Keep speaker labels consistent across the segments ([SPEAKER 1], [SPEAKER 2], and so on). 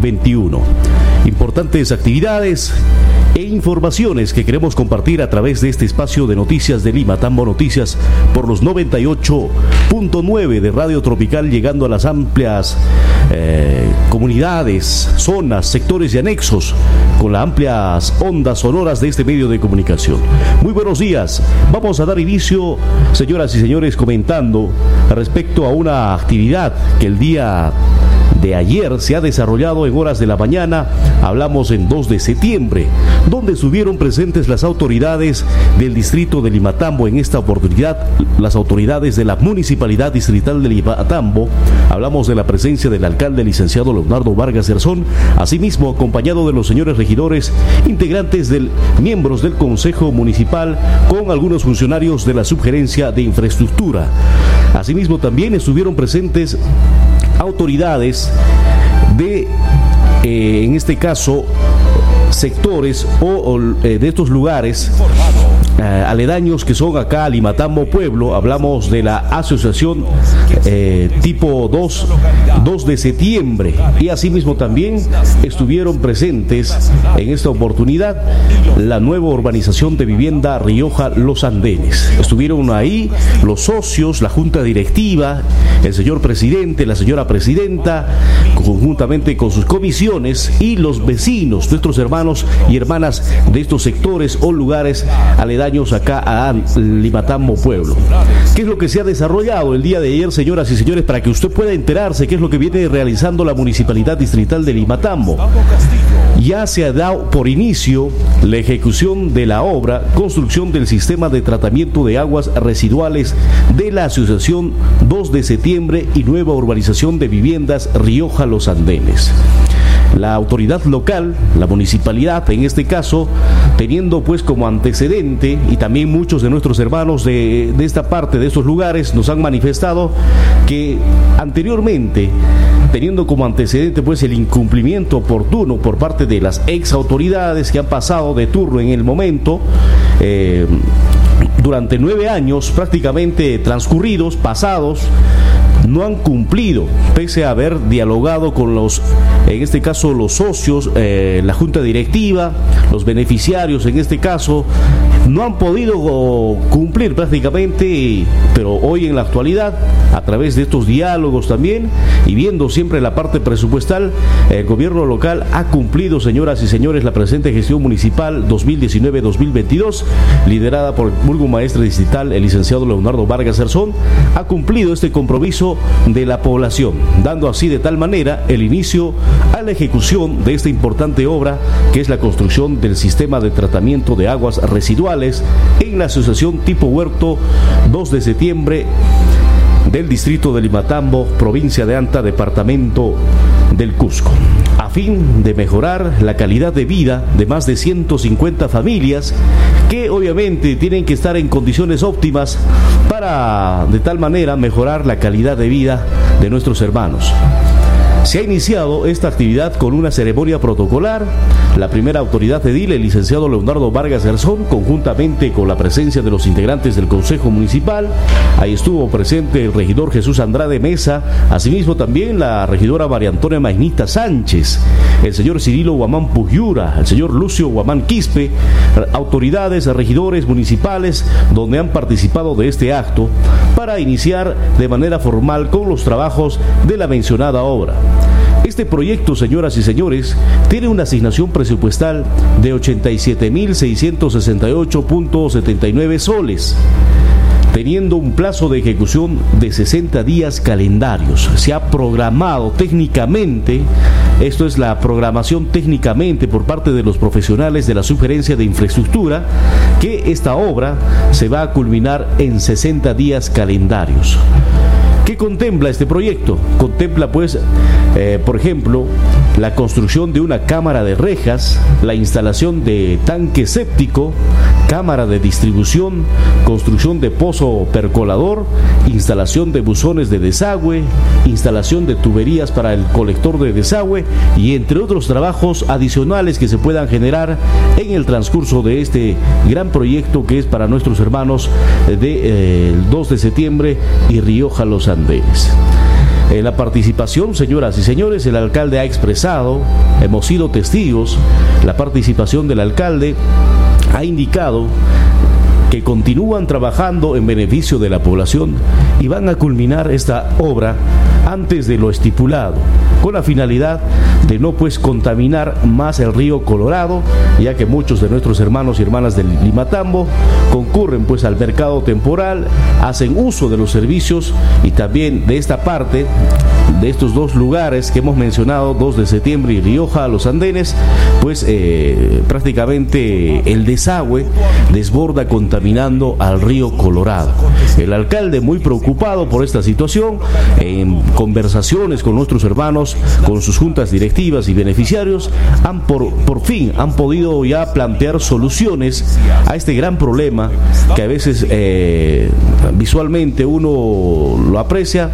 [SPEAKER 1] 2021. Importantes actividades e informaciones que queremos compartir a través de este espacio de noticias de Lima, Tambo Noticias, por los 98.9 de Radio Tropical, llegando a las amplias eh, comunidades, zonas, sectores y anexos, con las amplias ondas sonoras de este medio de comunicación. Muy buenos días. Vamos a dar inicio, señoras y señores, comentando respecto a una actividad que el día de ayer se ha desarrollado en horas de la mañana, hablamos en 2 de septiembre, donde estuvieron presentes las autoridades del distrito de Limatambo en esta oportunidad, las autoridades de la Municipalidad Distrital de Limatambo, hablamos de la presencia del alcalde licenciado Leonardo Vargas Herzón, asimismo acompañado de los señores regidores, integrantes del miembros del Consejo Municipal con algunos funcionarios de la Subgerencia de Infraestructura. Asimismo también estuvieron presentes autoridades de, eh, en este caso, sectores o, eh, de estos lugares eh, aledaños que son acá Limatambo Pueblo, hablamos de la asociación eh, tipo 2, 2 de septiembre y asimismo también estuvieron presentes en esta oportunidad la nueva urbanización de vivienda Rioja Los Andenes. Estuvieron ahí los socios, la junta directiva, el señor presidente, la señora presidenta, conjuntamente con sus comisiones y los vecinos, nuestros hermanos y hermanas de estos sectores o lugares aledaños acá a Limatambo Pueblo. ¿Qué es lo que se ha desarrollado el día de ayer, señoras y señores, para que usted pueda enterarse qué es lo que viene realizando la Municipalidad Distrital de Limatambo? Ya se ha dado por inicio la ejecución de la obra construcción del sistema de tratamiento de aguas residuales de la Asociación 2 de septiembre y nueva urbanización de viviendas Rioja Los Andenes la autoridad local, la municipalidad en este caso, teniendo pues como antecedente y también muchos de nuestros hermanos de, esta parte, de estos lugares, nos han manifestado que anteriormente teniendo como antecedente pues el incumplimiento oportuno por parte de las ex autoridades que han pasado de turno en el momento eh, durante nueve años prácticamente transcurridos, pasados, no han cumplido, pese a haber dialogado con los, en este caso, los socios, eh, la junta directiva, los beneficiarios, en este caso, no han podido cumplir prácticamente, pero hoy en la actualidad, a través de estos diálogos también, y viendo siempre la parte presupuestal, el gobierno local ha cumplido, señoras y señores, la presente gestión municipal 2019-2022, liderada por el Burgo Maestre Distrital, el licenciado Leonardo Vargas Herzón, ha cumplido este compromiso de la población, dando así de tal manera el inicio a la ejecución de esta importante obra que es la construcción del sistema de tratamiento de aguas residuales en la Asociación Tipo Huerto 2 de septiembre del distrito de Limatambo, provincia de Anta, departamento del Cusco, a fin de mejorar la calidad de vida de más de 150 familias que obviamente tienen que estar en condiciones óptimas para de tal manera mejorar la calidad de vida de nuestros hermanos. Se ha iniciado esta actividad con una ceremonia protocolar. La primera autoridad edil, el licenciado Leonardo Vargas Garzón, conjuntamente con la presencia de los integrantes del Consejo Municipal. Ahí estuvo presente el regidor Jesús Andrade Mesa, asimismo también la regidora María Antonia Magnita Sánchez, el señor Cirilo Guamán Pugyura, el señor Lucio Guamán Quispe, autoridades, regidores municipales, donde han participado de este acto para iniciar de manera formal con los trabajos de la mencionada obra. Este proyecto, señoras y señores, tiene una asignación presupuestal de 87.668.79 soles teniendo un plazo de ejecución de 60 días calendarios. Se ha programado técnicamente, esto es la programación técnicamente por parte de los profesionales de la sugerencia de infraestructura, que esta obra se va a culminar en 60 días calendarios. ¿Qué contempla este proyecto? Contempla, pues, eh, por ejemplo, la construcción de una cámara de rejas, la instalación de tanque séptico, cámara de distribución, construcción de pozo percolador, instalación de buzones de desagüe, instalación de tuberías para el colector de desagüe y entre otros trabajos adicionales que se puedan generar en el transcurso de este gran proyecto que es para nuestros hermanos del de, 2 eh, de septiembre y Rioja Los En la participación, señoras y señores, el alcalde ha expresado, hemos sido testigos, la participación del alcalde ha indicado que continúan trabajando en beneficio de la población y van a culminar esta obra antes de lo estipulado, con la finalidad de no pues contaminar más el río Colorado, ya que muchos de nuestros hermanos y hermanas del Limatambo concurren pues al mercado temporal, hacen uso de los servicios y también de esta parte de estos dos lugares que hemos mencionado, 2 de septiembre y Rioja, los andenes, pues eh, prácticamente el desagüe desborda contaminando al río Colorado. El alcalde muy preocupado por esta situación, en conversaciones con nuestros hermanos, con sus juntas directivas y beneficiarios, han por, por fin han podido ya plantear soluciones a este gran problema que a veces eh, visualmente uno lo aprecia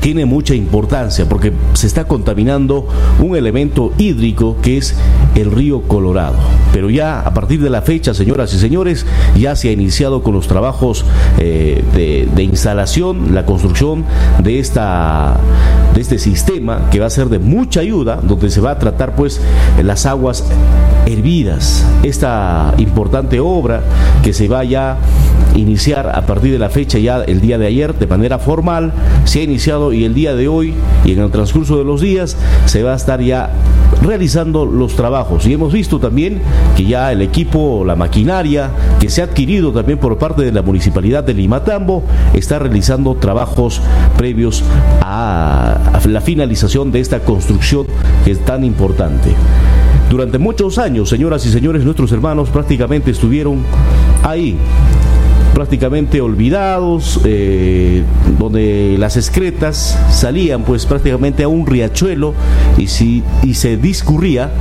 [SPEAKER 1] tiene mucha importancia porque se está contaminando un elemento hídrico que es el río Colorado. Pero ya a partir de la fecha, señoras y señores, ya se ha iniciado con los trabajos eh, de, instalación, la construcción de esta de este sistema que va a ser de mucha ayuda, donde se va a tratar pues las aguas hervidas. Esta importante obra que se va a iniciar a partir de la fecha ya el día de ayer de manera formal, se ha iniciado el día de hoy y en el transcurso de los días se va a estar ya realizando los trabajos. Y hemos visto también que ya el equipo, la maquinaria que se ha adquirido también por parte de la municipalidad de Limatambo está realizando trabajos previos a, la finalización de esta construcción que es tan importante. Durante muchos años, señoras y señores, nuestros hermanos prácticamente estuvieron ahí prácticamente olvidados, eh, donde las excretas salían pues prácticamente a un riachuelo y, si, y se discurría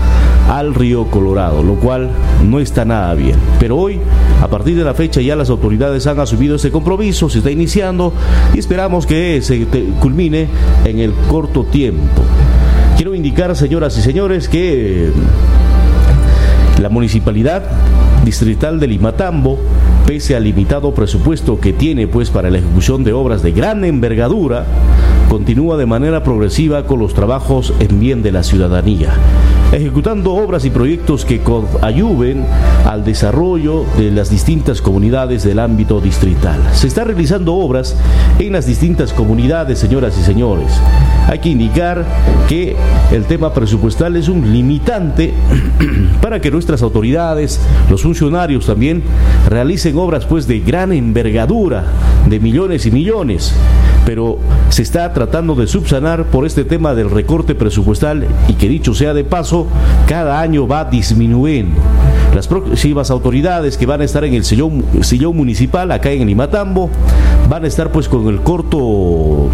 [SPEAKER 1] al río Colorado, lo cual no está nada bien. Pero hoy, a partir de la fecha, ya las autoridades han asumido ese compromiso, se está iniciando y esperamos que se culmine en el corto tiempo. Quiero indicar, señoras y señores, que la municipalidad distrital de Limatambo pese al limitado presupuesto que tiene pues para la ejecución de obras de gran envergadura, continúa de manera progresiva con los trabajos en bien de la ciudadanía, ejecutando obras y proyectos que ayuden al desarrollo de las distintas comunidades del ámbito distrital. Se está realizando obras en las distintas comunidades, señoras y señores. Hay que indicar que el tema presupuestal es un limitante para que nuestras autoridades, los funcionarios también, realicen obras pues de gran envergadura, de millones y millones, pero se está tratando de subsanar por este tema del recorte presupuestal y que dicho sea de paso, cada año va disminuyendo. Las próximas autoridades que van a estar en el sillón, sillón municipal acá en Limatambo van a estar pues con el corto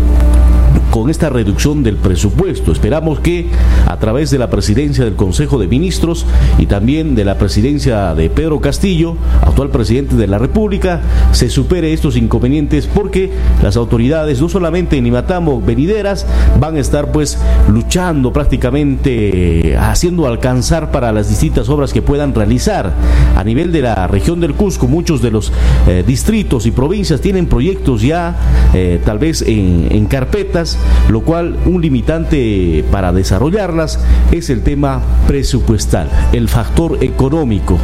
[SPEAKER 1] con esta reducción del presupuesto. Esperamos que a través de la presidencia del Consejo de Ministros y también de la presidencia de Pedro Castillo, actual presidente de la República, se supere estos inconvenientes porque las autoridades, no solamente en Imatambo, venideras, van a estar pues luchando prácticamente, haciendo alcanzar para las distintas obras que puedan realizar. A nivel de la región del Cusco, muchos de los eh, distritos y provincias tienen proyectos ya eh, tal vez en, en carpetas lo cual un limitante para desarrollarlas es el tema presupuestal, el factor económico.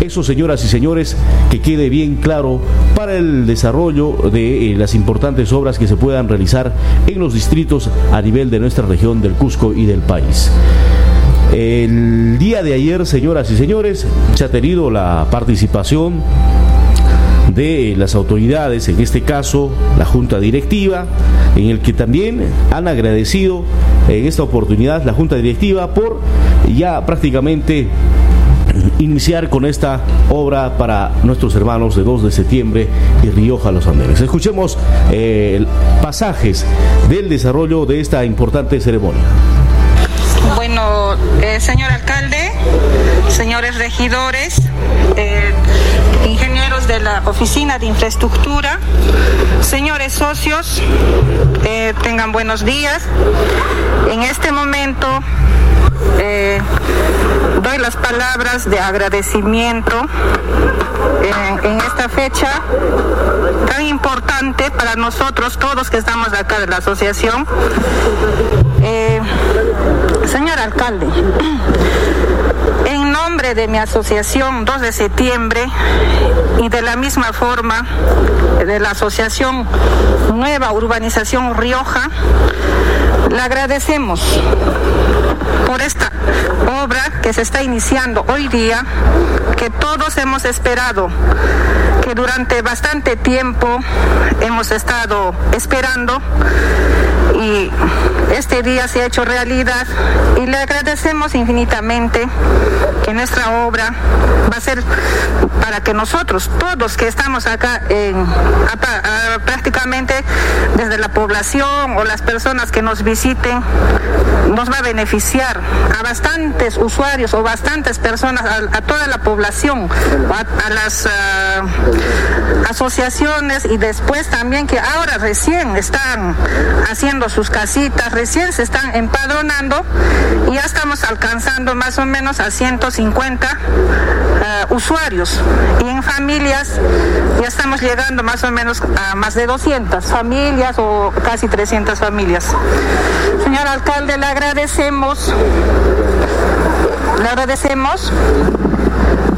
[SPEAKER 1] Eso, señoras y señores, que quede bien claro para el desarrollo de eh, las importantes obras que se puedan realizar en los distritos a nivel de nuestra región del Cusco y del país. El día de ayer, señoras y señores, se ha tenido la participación de las autoridades, en este caso la Junta Directiva, en el que también han agradecido en esta oportunidad la Junta Directiva por ya prácticamente iniciar con esta obra para nuestros hermanos de 2 de septiembre y Rioja Los Andenes. Escuchemos eh, pasajes del desarrollo de esta importante ceremonia.
[SPEAKER 2] Bueno, eh, señor alcalde, señores regidores, eh, de la Oficina de Infraestructura, señores socios, eh, tengan buenos días. En este momento doy la las palabras de agradecimiento en, esta fecha tan importante para nosotros todos que estamos acá de la asociación. Eh, señor alcalde, en nombre de mi asociación 2 de septiembre y de la misma forma de la asociación Nueva Urbanización Rioja, le agradecemos por esta obra que se está iniciando hoy día, que todos hemos esperado, que durante bastante tiempo hemos estado esperando y este día se ha hecho realidad. Y le agradecemos infinitamente que nuestra obra va a ser para que nosotros, todos que estamos acá en, prácticamente desde la población o las personas que nos visiten, nos va a beneficiar a bastantes usuarios o bastantes personas, a, toda la población, a, las ah, asociaciones y después también que ahora recién están haciendo sus casitas, recién se están empadronando y ya estamos alcanzando más o menos a 150 ah, usuarios y en familias ya estamos llegando más o menos a más de 200 familias o casi 300 familias. Señor alcalde, le agradecemos, le agradecemos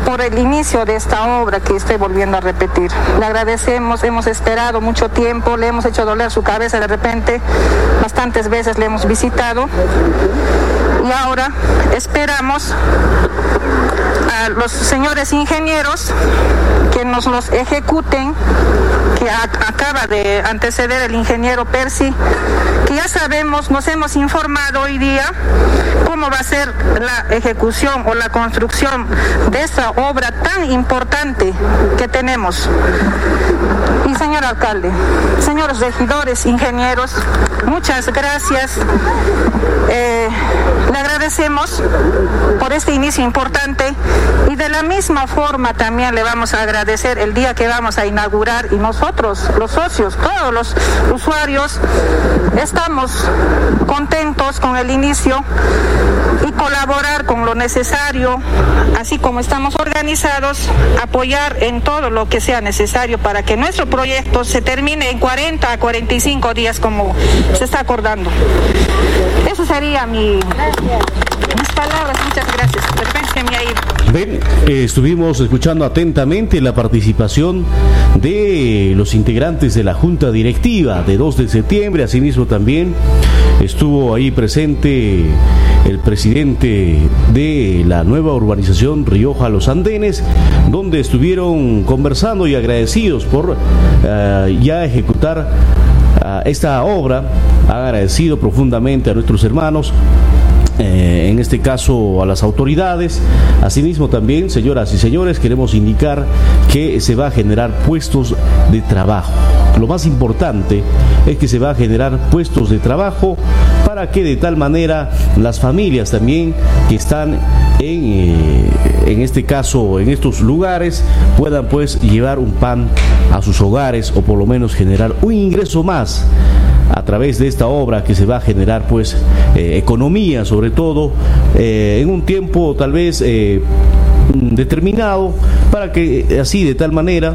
[SPEAKER 2] por el inicio de esta obra que estoy volviendo a repetir. Le agradecemos, hemos esperado mucho tiempo, le hemos hecho doler su cabeza de repente, bastantes veces le hemos visitado y ahora esperamos a los señores ingenieros que nos los ejecuten, que acaba de anteceder el ingeniero Percy, que ya sabemos, nos hemos informado hoy día cómo va a ser la ejecución o la construcción de esta obra tan importante que tenemos. Y señor alcalde, señores regidores, ingenieros, muchas gracias. Eh, le agradecemos por este inicio importante y de la misma forma también le vamos a agradecer el día que vamos a inaugurar y nosotros, los socios, todos los usuarios, estamos contentos con el inicio y colaborar con lo necesario, así como estamos organizados, apoyar en todo lo que sea necesario para que nuestro proyecto se termine en 40 a 45 días como se está acordando. Eso sería mi, mis palabras. Muchas gracias.
[SPEAKER 1] Ven, eh, estuvimos escuchando atentamente la participación de los integrantes de la Junta Directiva de 2 de septiembre. Asimismo también estuvo ahí presente el presidente de la nueva urbanización Rioja Los Andenes, donde estuvieron conversando y agradecidos por eh, ya ejecutar eh, esta obra. Agradecido profundamente a nuestros hermanos eh, en este caso a las autoridades. Asimismo también, señoras y señores, queremos indicar que se va a generar puestos de trabajo. Lo más importante es que se va a generar puestos de trabajo para que de tal manera las familias también que están en, eh, en este caso en estos lugares puedan pues llevar un pan a sus hogares o por lo menos generar un ingreso más a través de esta obra que se va a generar pues eh, economía sobre todo eh, en un tiempo tal vez eh, determinado para que así de tal manera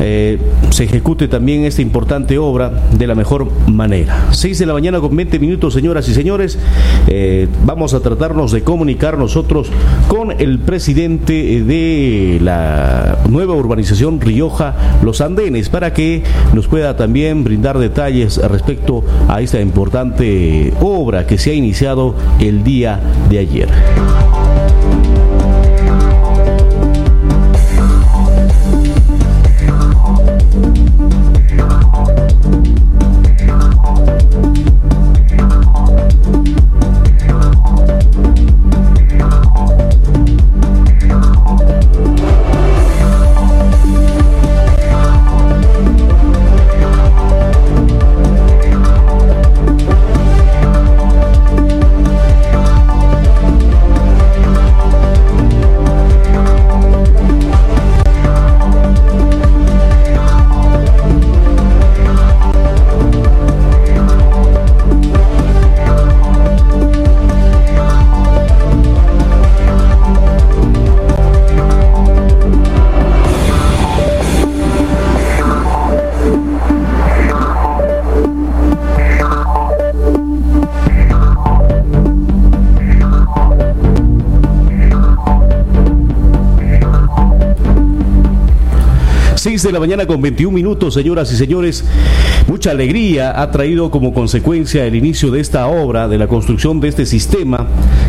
[SPEAKER 1] eh, se ejecute también esta importante obra de la mejor manera. 6 de la mañana con 20 minutos, señoras y señores. Eh, vamos a tratarnos de comunicar nosotros con el presidente de la nueva urbanización Rioja Los Andenes para que nos pueda también brindar detalles respecto a esta importante obra que se ha iniciado el día de ayer. 6 de la mañana con 21 minutos, señoras y señores. Mucha alegría ha traído como consecuencia el inicio de esta obra, de la construcción de este sistema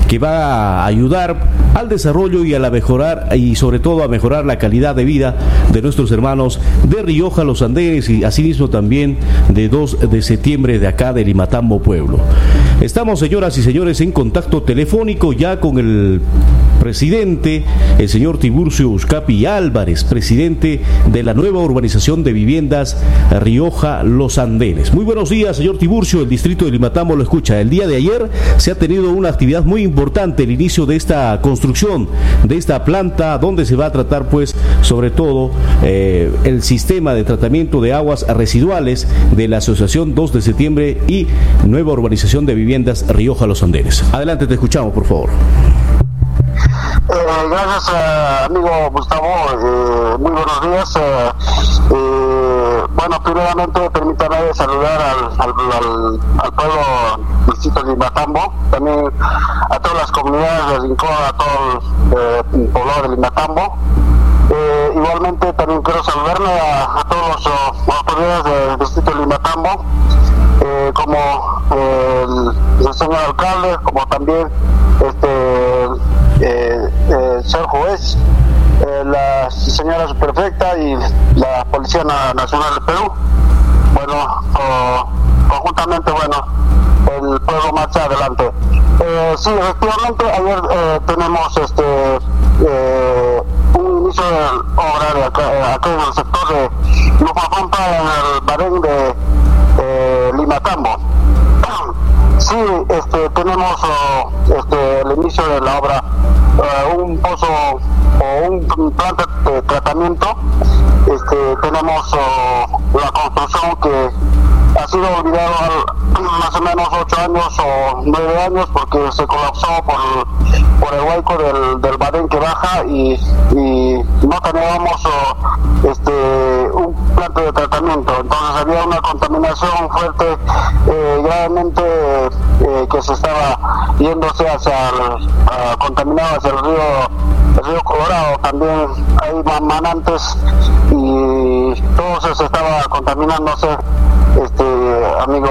[SPEAKER 1] que va a ayudar al desarrollo y a la mejorar y sobre todo a mejorar la calidad de vida de nuestros hermanos de Rioja, Los Andes y asimismo también de 2 de septiembre de acá de Limatambo Pueblo. Estamos, señoras y señores, en contacto telefónico ya con el presidente, el señor Tiburcio Uscapi Álvarez, presidente de la nueva urbanización de viviendas Rioja Los Andenes. Muy buenos días, señor Tiburcio, el distrito de Limatambo lo escucha. El día de ayer se ha tenido una actividad muy importante, el inicio de esta construcción, de esta planta, donde se va a tratar, pues, sobre todo, eh, el sistema de tratamiento de aguas residuales de la Asociación 2 de septiembre y nueva urbanización de viviendas Rioja Los Andenes. Adelante, te escuchamos, por favor.
[SPEAKER 3] Eh, gracias, eh, amigo Gustavo. Eh, muy buenos días. bueno, primeramente permítame saludar al, al, al, pueblo distrito de Limatambo, también a todas las comunidades de Rincón, a todo el poblado de Limatambo. igualmente también quiero saludarme a, todos los autoridades del distrito de Limatambo, como el, el, señor alcalde, como también este eh, eh, señor juez, eh, la señora superfecta y la Policía Nacional de Perú. Bueno, conjuntamente, bueno, el pueblo marcha adelante. Eh, sí, efectivamente, ayer eh, tenemos este un inicio de obra de acá, acá, en el sector de Lupapampa, en el Bahrein de tenemos la construcción que ha sido olvidado más o menos ocho años o nueve años porque se colapsó por, por el hueco del, del badén que baja y, no teníamos oh, este, un planta de tratamiento. Entonces había una contaminación fuerte, eh, gravemente eh, que se estaba yéndose hacia el, contaminado hacia el río, el río Colorado. También hay manantes todo se estaba contaminándose este amigo.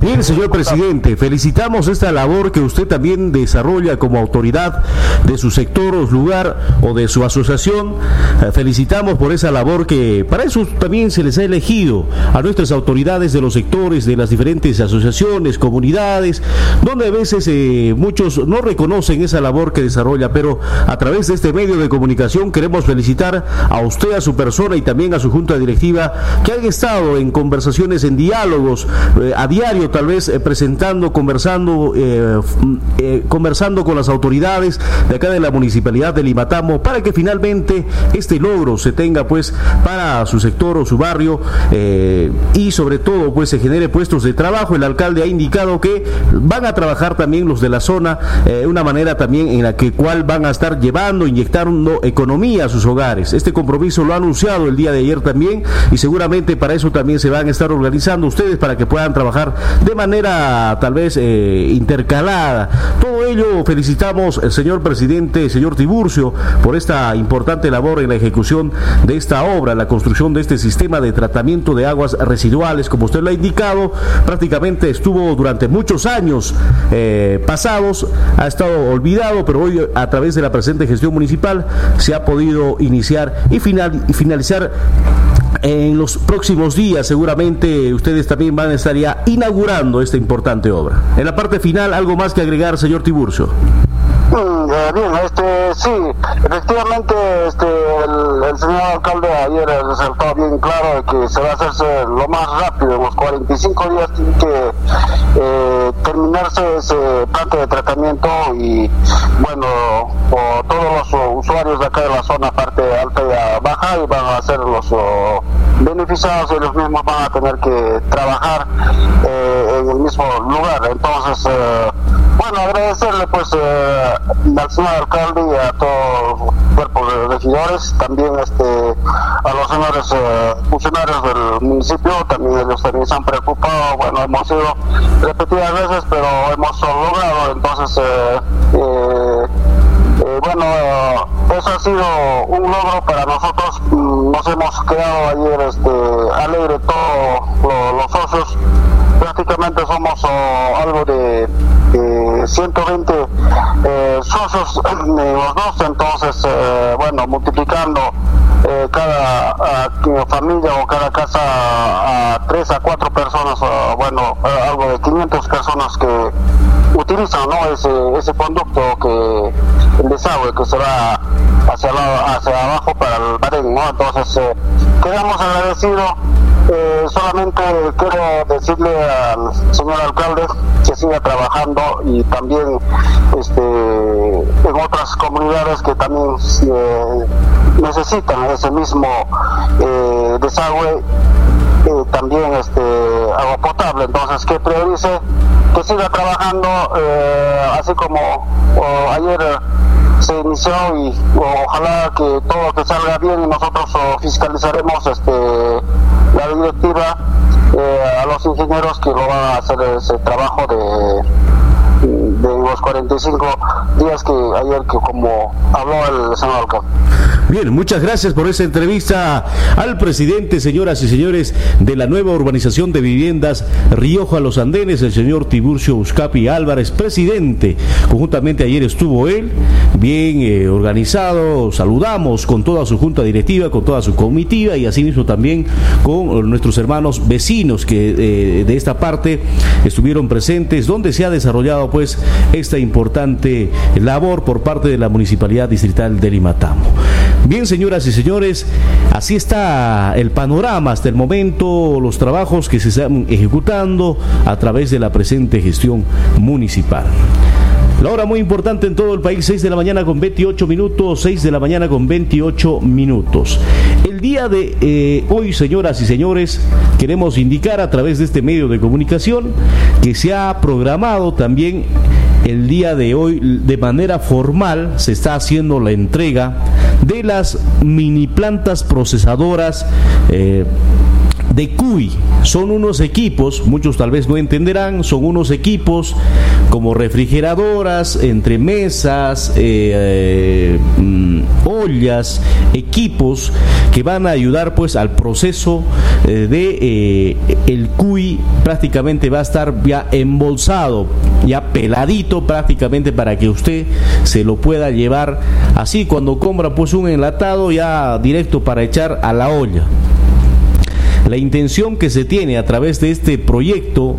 [SPEAKER 1] Bien, señor presidente, felicitamos esta labor que usted también desarrolla como autoridad de su sector o lugar o de su asociación. Eh, felicitamos por esa labor que para eso también se les ha elegido a nuestras autoridades de los sectores, de las diferentes asociaciones, comunidades, donde a veces eh, muchos no reconocen esa labor que desarrolla, pero a través de este medio de comunicación queremos felicitar a usted, a su persona y también a su junta directiva que han estado en conversaciones en diálogos eh, a diario, tal vez eh, presentando, conversando, eh, conversando con las autoridades de acá de la municipalidad de Limatamo para que finalmente este logro se tenga pues para su sector o su barrio y sobre todo pues se genere puestos de trabajo. El alcalde ha indicado que van a trabajar también los de la zona, una manera también en la que cual van a estar llevando, inyectando economía a sus hogares. Este compromiso lo ha anunciado el día de ayer también y seguramente para eso también se van a estar organizando ustedes para que puedan trabajar de manera tal vez eh, intercalada. Todo ello felicitamos el señor presidente, señor Tiburcio, por esta importante labor en la ejecución de esta obra, la construcción de este sistema de tratamiento de aguas residuales, como usted lo ha indicado, prácticamente estuvo durante muchos años eh, pasados, ha estado olvidado, pero hoy a través de la presente gestión municipal se ha podido iniciar y, final, y finalizar en los próximos días seguramente ustedes también van a estar ya inaugurando esta importante obra. En la parte final, ¿algo más que agregar, señor Tiburcio?
[SPEAKER 3] Eh, bien, este, sí, efectivamente, este, el, señor alcalde ayer resaltó bien claro que se va a hacerse lo más rápido, en los 45 días tiene que eh, terminarse ese plante de tratamiento y, bueno, todos los usuarios de acá de la zona, parte alta y baja, y van a ser los beneficiados y los mismos van a tener que trabajar eh, en el mismo lugar. Entonces, eh, bueno, agradecerle pues eh, al señor alcalde y a todo el cuerpo de regidores, también este a los señores funcionarios del municipio, también ellos también se han preocupado, bueno, hemos ido repetidas veces, pero hemos logrado, entonces bueno, eso ha sido un logro para nosotros. Mm, nos hemos quedado ayer este, alegre todos los socios. Prácticamente somos oh, algo de, 120 eh, socios los dos, entonces, eh, bueno, multiplicando eh, cada familia o cada casa a tres a cuatro personas, bueno, algo de 500 personas que utilizan ¿no? ese, ese conducto que el desagüe que se va hacia, hacia abajo para el barén, ¿no? Entonces, eh, quedamos agradecidos. Eh, solamente quiero decirle al señor alcalde que siga trabajando y también este, en otras comunidades que también eh, necesitan ese mismo desagüe también este agua potable. Entonces que priorice que siga trabajando así como ayer se inició y ojalá que todo que salga bien y nosotros fiscalizaremos este la directiva eh, a los ingenieros que lo van a hacer ese trabajo de, de los 45 días que ayer que como habló el alcalde.
[SPEAKER 1] Bien, muchas gracias por esa entrevista al presidente, señoras y señores, de la nueva urbanización de viviendas Rioja Los Andenes, el señor Tiburcio Uscapi Álvarez, presidente. Conjuntamente ayer estuvo él, bien eh, organizado, saludamos con toda su junta directiva, con toda su comitiva y asimismo también con nuestros hermanos vecinos que eh, de esta parte estuvieron presentes, donde se ha desarrollado pues esta importante labor por parte de la Municipalidad Distrital de Limatambo. Bien, señoras y señores, así está el panorama hasta el momento, los trabajos que se están ejecutando a través de la presente gestión municipal. La hora muy importante en todo el país, 6 de la mañana con 28 minutos, 6 de la mañana con 28 minutos. El día de eh, hoy, señoras y señores, queremos indicar a través de este medio de comunicación que se ha programado también el día de hoy de manera formal se está haciendo la entrega de las mini plantas procesadoras eh, de CUI. Son unos equipos, muchos tal vez no entenderán, son unos equipos como refrigeradoras, entre mesas, eh, eh, mm, ollas, equipos que van a ayudar pues al proceso de el CUI prácticamente va a estar ya embolsado, ya peladito prácticamente para que usted se lo pueda llevar así cuando compra pues un enlatado ya directo para echar a la olla. La intención que se tiene a través de este proyecto,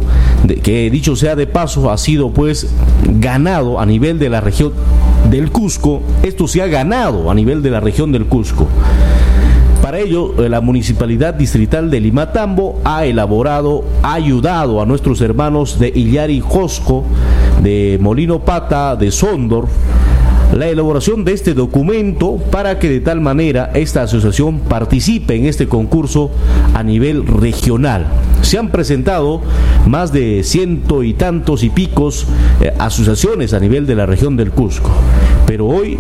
[SPEAKER 1] que dicho sea de paso, ha sido pues ganado a nivel de la región del Cusco, esto se ha ganado a nivel de la región del Cusco. Para ello, eh, la Municipalidad Distrital de Limatambo ha elaborado, ha ayudado a nuestros hermanos de Illari Josco, de Molino Pata, de Sondor, la elaboración de este documento para que de tal manera esta asociación participe en este concurso a nivel regional. Se han presentado más de ciento y tantos y picos eh, asociaciones a nivel de la región del Cusco, pero hoy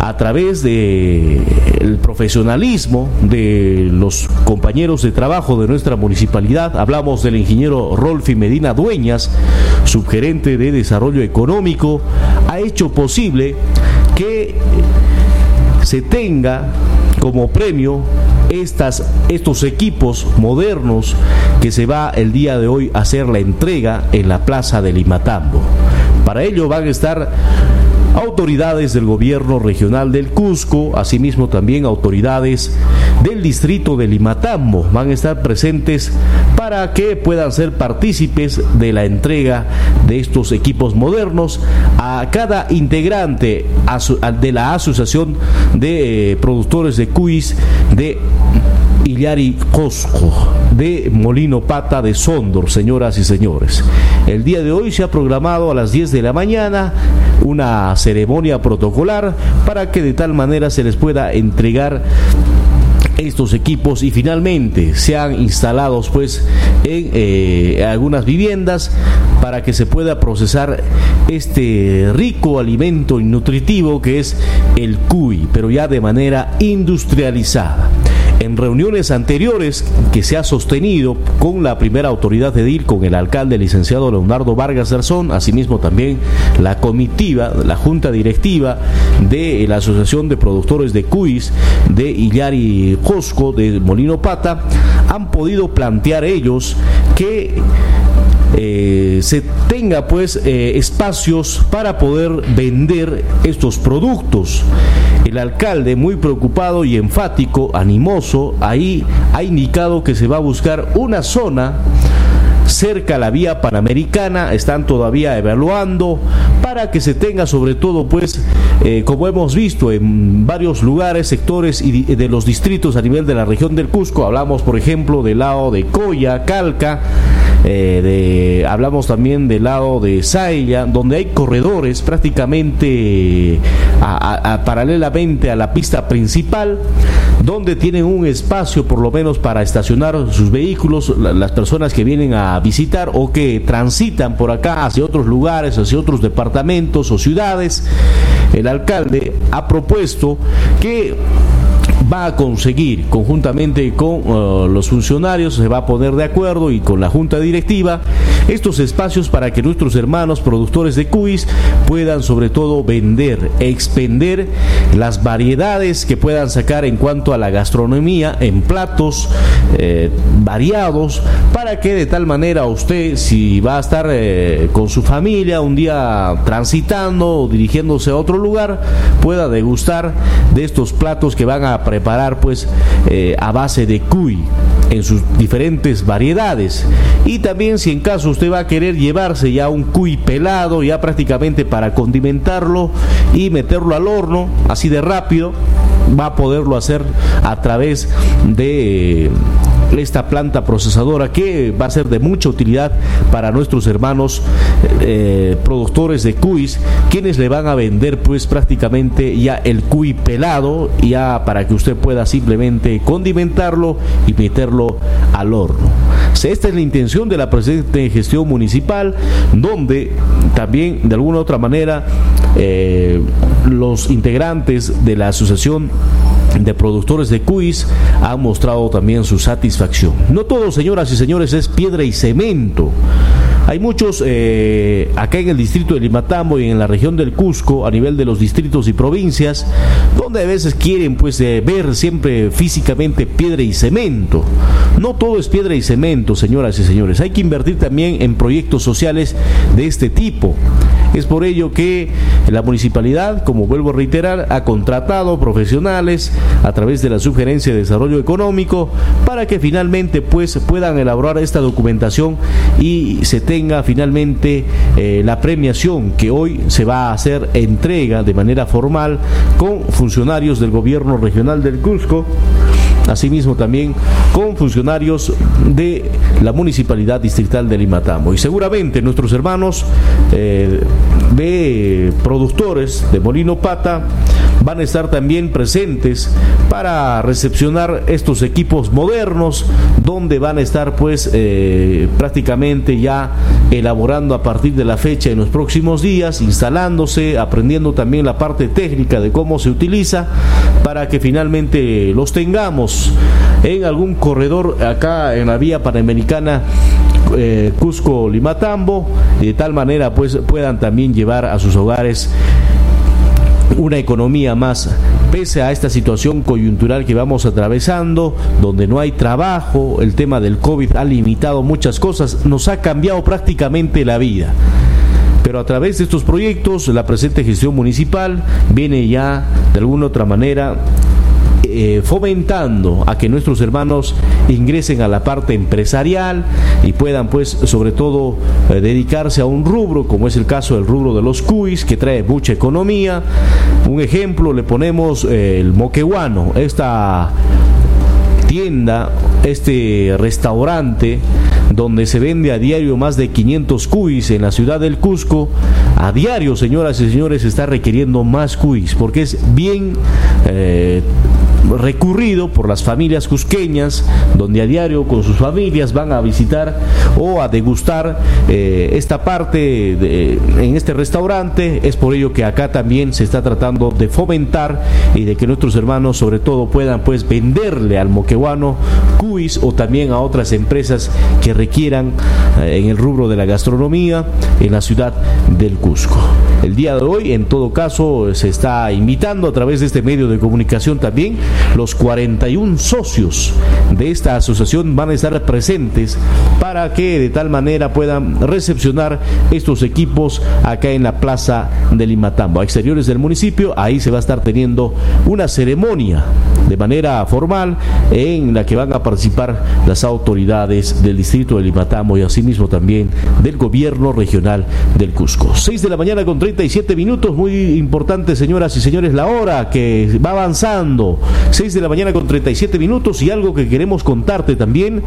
[SPEAKER 1] a través de el profesionalismo de los compañeros de trabajo de nuestra municipalidad, hablamos del ingeniero Rolfi Medina Dueñas, subgerente de desarrollo económico, ha hecho posible que se tenga como premio estos equipos modernos que se va el día de hoy a hacer la entrega en la plaza de Limatambo. Para ello van a estar autoridades del gobierno regional del Cusco, asimismo también autoridades del distrito de Limatambo van a estar presentes para que puedan ser partícipes de la entrega de estos equipos modernos a cada integrante de la Asociación de eh, Productores de Cuis de Illari Cosco de Molino Pata de Sondor, señoras y señores. El día de hoy se ha programado a las 10 de la mañana una ceremonia protocolar para que de tal manera se les pueda entregar estos equipos y finalmente sean instalados pues en eh, algunas viviendas para que se pueda procesar este rico alimento nutritivo que es el cuy, pero ya de manera industrializada. En reuniones anteriores que se ha sostenido con la primera autoridad de DIL, con el alcalde licenciado Leonardo Vargas Garzón, asimismo también la comitiva, la junta directiva de la Asociación de Productores de Cuis de Illari Cosco, de Molino Pata, han podido plantear ellos que eh, se tenga pues eh, espacios para poder vender estos productos. El alcalde, muy preocupado y enfático, animoso, ahí ha indicado que se va a buscar una zona cerca a la vía panamericana, están todavía evaluando para que se tenga sobre todo pues eh, como hemos visto en varios lugares, sectores y de los distritos a nivel de la región del Cusco, hablamos por ejemplo del lado de Coya, Calca, eh, hablamos también del lado de Sailla, donde hay corredores prácticamente paralelamente a la pista principal, donde tienen un espacio por lo menos para estacionar sus vehículos, las personas que vienen a visitar o que transitan por acá hacia otros lugares, hacia otros departamentos o ciudades. El alcalde ha propuesto que va a conseguir conjuntamente con uh, los funcionarios, se va a poner de acuerdo y con la junta directiva estos espacios para que nuestros hermanos productores de cuis puedan sobre todo vender, expender las variedades que puedan sacar en cuanto a la gastronomía en platos eh, variados para que de tal manera usted si va a estar eh, con su familia un día transitando o dirigiéndose a otro lugar pueda degustar de estos platos que van a preparar pues eh, a base de cuy en sus diferentes variedades. Y también si en caso usted va a querer llevarse ya un cuy pelado ya prácticamente para condimentarlo y meterlo al horno así de rápido va a poderlo hacer a través de esta planta procesadora que va a ser de mucha utilidad para nuestros hermanos eh, productores de cuis, quienes le van a vender pues prácticamente ya el cuy pelado, ya para que usted pueda simplemente condimentarlo y meterlo al horno. Esta es la intención de la presente gestión municipal, donde también de alguna u otra manera eh, los integrantes de la asociación de productores de cuis han mostrado también su satisfacción. No todo, señoras y señores, es piedra y cemento. Hay muchos eh, acá en el distrito de Limatambo y en la región del Cusco, a nivel de los distritos y provincias, donde a veces quieren pues eh, ver siempre físicamente piedra y cemento. No todo es piedra y cemento, señoras y señores. Hay que invertir también en proyectos sociales de este tipo. Es por ello que la municipalidad, como vuelvo a reiterar, ha contratado profesionales a través de la Sugerencia de Desarrollo Económico para que finalmente pues puedan elaborar esta documentación y se tenga finalmente eh, la premiación que hoy se va a hacer entrega de manera formal con funcionarios del gobierno regional del Cusco asimismo también con funcionarios de la Municipalidad Distrital de Limatambo. Y seguramente nuestros hermanos eh, de productores de Molino Pata van a estar también presentes para recepcionar estos equipos modernos donde van a estar pues eh, prácticamente ya elaborando a partir de la fecha en los próximos días, instalándose, aprendiendo también la parte técnica de cómo se utiliza para que finalmente los tengamos en algún corredor acá en la vía panamericana eh, Cusco Limatambo y de tal manera pues puedan también llevar a sus hogares una economía más pese a esta situación coyuntural que vamos atravesando, donde no hay trabajo, el tema del COVID ha limitado muchas cosas, nos ha cambiado prácticamente la vida. Pero a través de estos proyectos, la presente gestión municipal viene ya de alguna otra manera eh, fomentando a que nuestros hermanos ingresen a la parte empresarial y puedan pues sobre todo eh, dedicarse a un rubro como es el caso del rubro de los cuis que trae mucha economía. Un ejemplo le ponemos eh, el moqueguano esta tienda, este restaurante donde se vende a diario más de 500 cuis en la ciudad del Cusco, a diario, señoras y señores, está requiriendo más cuis porque es bien recurrido por las familias cusqueñas, donde a diario con sus familias van a visitar o a degustar eh, esta parte en este restaurante. Es por ello que acá también se está tratando de fomentar y de que nuestros hermanos sobre todo puedan pues venderle al moqueguano cuis o también a otras empresas que requieran eh, en el rubro de la gastronomía en la ciudad del Cusco. El día de hoy, en todo caso, se está invitando a través de este medio de comunicación también los 41 socios de esta asociación van a estar presentes para que de tal manera puedan recepcionar estos equipos acá en la plaza de Limatambo, a exteriores del municipio. Ahí se va a estar teniendo una ceremonia de manera formal en la que van a participar las autoridades del distrito de Limatambo y asimismo también del gobierno regional del Cusco. 6 de la mañana con 37 minutos, muy importante señoras y señores, la hora que va avanzando, 6 de la mañana con 37 minutos y algo que queremos contarte también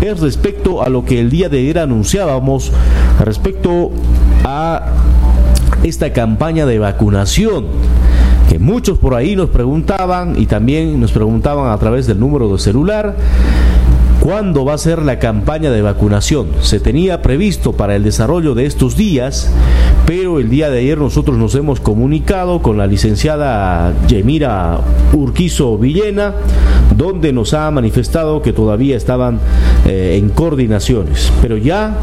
[SPEAKER 1] es respecto a lo que el día de ayer anunciábamos, respecto a esta campaña de vacunación que muchos por ahí nos preguntaban y también nos preguntaban a través del número de celular ¿Cuándo va a ser la campaña de vacunación? Se tenía previsto para el desarrollo de estos días, pero el día de ayer nosotros nos hemos comunicado con la licenciada Yemira Urquizo Villena, donde nos ha manifestado que todavía estaban eh, en coordinaciones, pero ya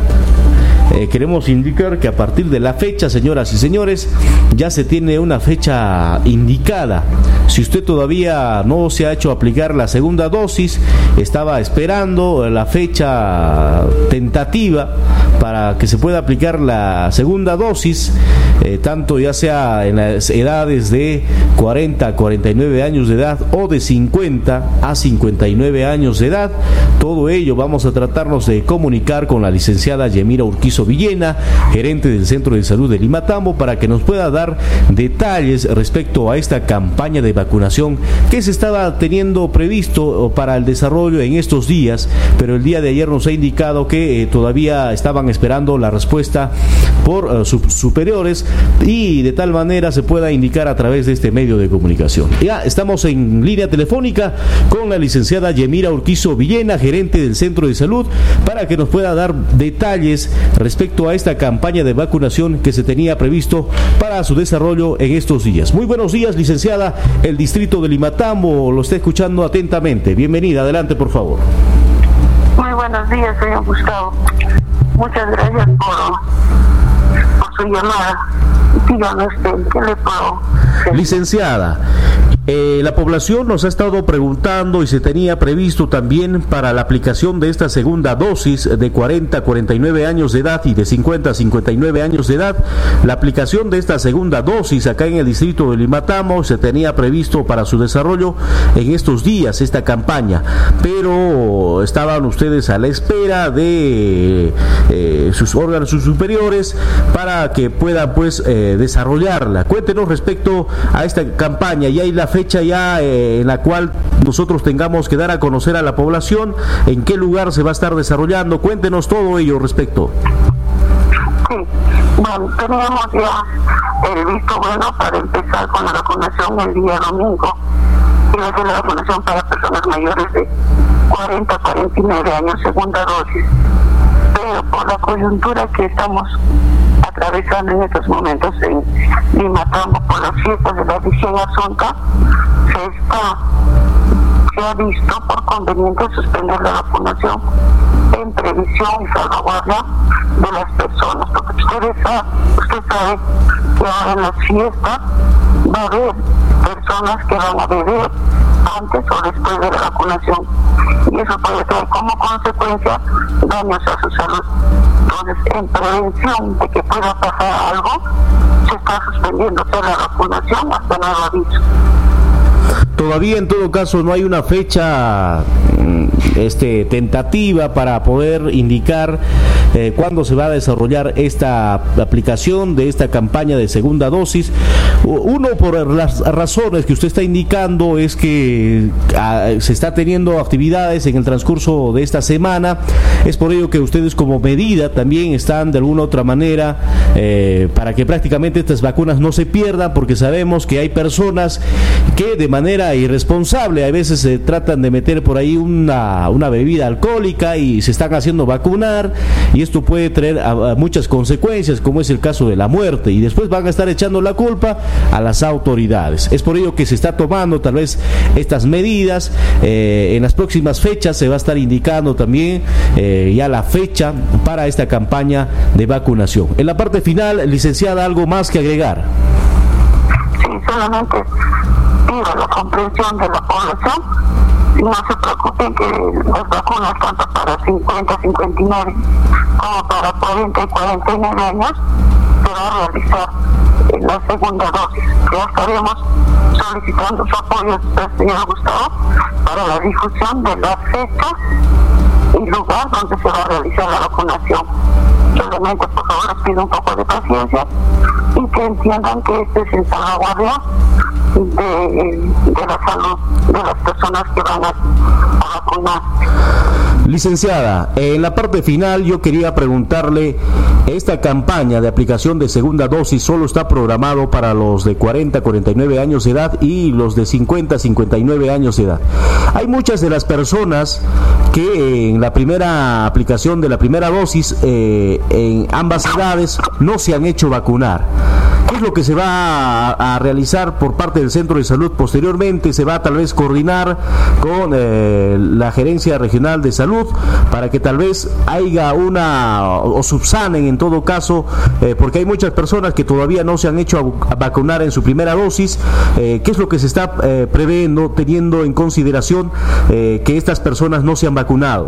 [SPEAKER 1] eh, queremos indicar que a partir de la fecha, señoras y señores, ya se tiene una fecha indicada. Si usted todavía no se ha hecho aplicar la segunda dosis, estaba esperando la fecha tentativa para que se pueda aplicar la segunda dosis, eh, tanto ya sea en las edades de 40 a 49 años de edad o de 50 a 59 años de edad. Todo ello vamos a tratarnos de comunicar con la licenciada Yemira Urquizo Villena, gerente del Centro de Salud de Limatambo, para que nos pueda dar detalles respecto a esta campaña de vacunación que se estaba teniendo previsto para el desarrollo en estos días, pero el día de ayer nos ha indicado que eh, todavía estaban esperando la respuesta por eh, sus superiores y de tal manera se pueda indicar a través de este medio de comunicación. Ya estamos en línea telefónica con la licenciada Yemira Urquizo Villena, gerente del Centro de Salud, para que nos pueda dar detalles respecto a esta campaña de vacunación que se tenía previsto para su desarrollo en estos días. Muy buenos días, licenciada. El distrito de Limatambo lo está escuchando atentamente. Bienvenida, adelante, por favor.
[SPEAKER 4] Muy buenos días, señor Gustavo. Muchas gracias por, por su llamada. Usted, ¿qué le puedo
[SPEAKER 1] Licenciada, eh, la población nos ha estado preguntando y se tenía previsto también para la aplicación de esta segunda dosis de 40 a 49 años de edad y de 50 a 59 años de edad. La aplicación de esta segunda dosis acá en el distrito de Limatamo se tenía previsto para su desarrollo en estos días, esta campaña, pero estaban ustedes a la espera de eh, sus órganos superiores para que puedan pues eh, desarrollarla. Cuéntenos respecto a esta campaña y hay la fecha ya eh, en la cual nosotros tengamos que dar a conocer a la población en qué lugar se va a estar desarrollando. Cuéntenos todo ello respecto.
[SPEAKER 4] Sí, bueno, teníamos ya el visto bueno para empezar con la vacunación el día domingo. Iba a ser la vacunación para personas mayores de 40 a 49 años, segunda dosis. Pero por la coyuntura que estamos atravesando en estos momentos en Limatambo por las fiestas de la visión asunta, se está se ha visto por conveniente suspender la vacunación en previsión y salvaguardia de las personas, porque ustedes usted sabe que ahora en las fiestas va a haber personas que van a beber antes o después de la vacunación y eso puede traer como consecuencia daños a su salud. Entonces, en prevención de que pueda pasar algo, se está suspendiendo toda la vacunación hasta nuevo aviso.
[SPEAKER 1] Todavía en todo caso no hay una fecha mm, este, tentativa para poder indicar eh, cuándo se va a desarrollar esta aplicación de esta campaña de segunda dosis. Uno, por las razones que usted está indicando, es que ah, se está teniendo actividades en el transcurso de esta semana. Es por ello que ustedes como medida también están de alguna otra manera eh, para que prácticamente estas vacunas no se pierdan, porque sabemos que hay personas que de manera irresponsable. A veces se tratan de meter por ahí una, una bebida alcohólica y se están haciendo vacunar y esto puede traer muchas consecuencias, como es el caso de la muerte. Y después van a estar echando la culpa a las autoridades. Es por ello que se está tomando tal vez estas medidas. Eh, en las próximas fechas se va a estar indicando también eh, ya la fecha para esta campaña de vacunación. En la parte final, licenciada, ¿algo más que agregar?
[SPEAKER 4] Sí, solamente la comprensión de la población no se preocupen que las vacunas tanto para 50, 59 como para 40 y 49 años se va a realizar en la segunda dosis. Ya estaremos solicitando su apoyo señor Gustavo para la difusión de las fechas y lugar donde se va a realizar la vacunación. Solamente, por favor, les pido un poco de paciencia y que entiendan que este es el salvaguardia de, de la salud de las personas que van a, a vacunar.
[SPEAKER 1] Licenciada, en la parte final yo quería preguntarle, esta campaña de aplicación de segunda dosis solo está programado para los de 40 49 años de edad y los de 50 59 años de edad. Hay muchas de las personas que en la primera aplicación de la primera dosis eh, en ambas edades no se han hecho vacunar. ¿Qué es lo que se va a, realizar por parte del centro de salud posteriormente? Se va tal vez coordinar con eh, la gerencia regional de salud para que tal vez haya una o subsanen en todo caso, eh, porque hay muchas personas que todavía no se han hecho a, vacunar en su primera dosis. Eh, ¿Qué es lo que se está previendo teniendo en consideración que estas personas no se han vacunado?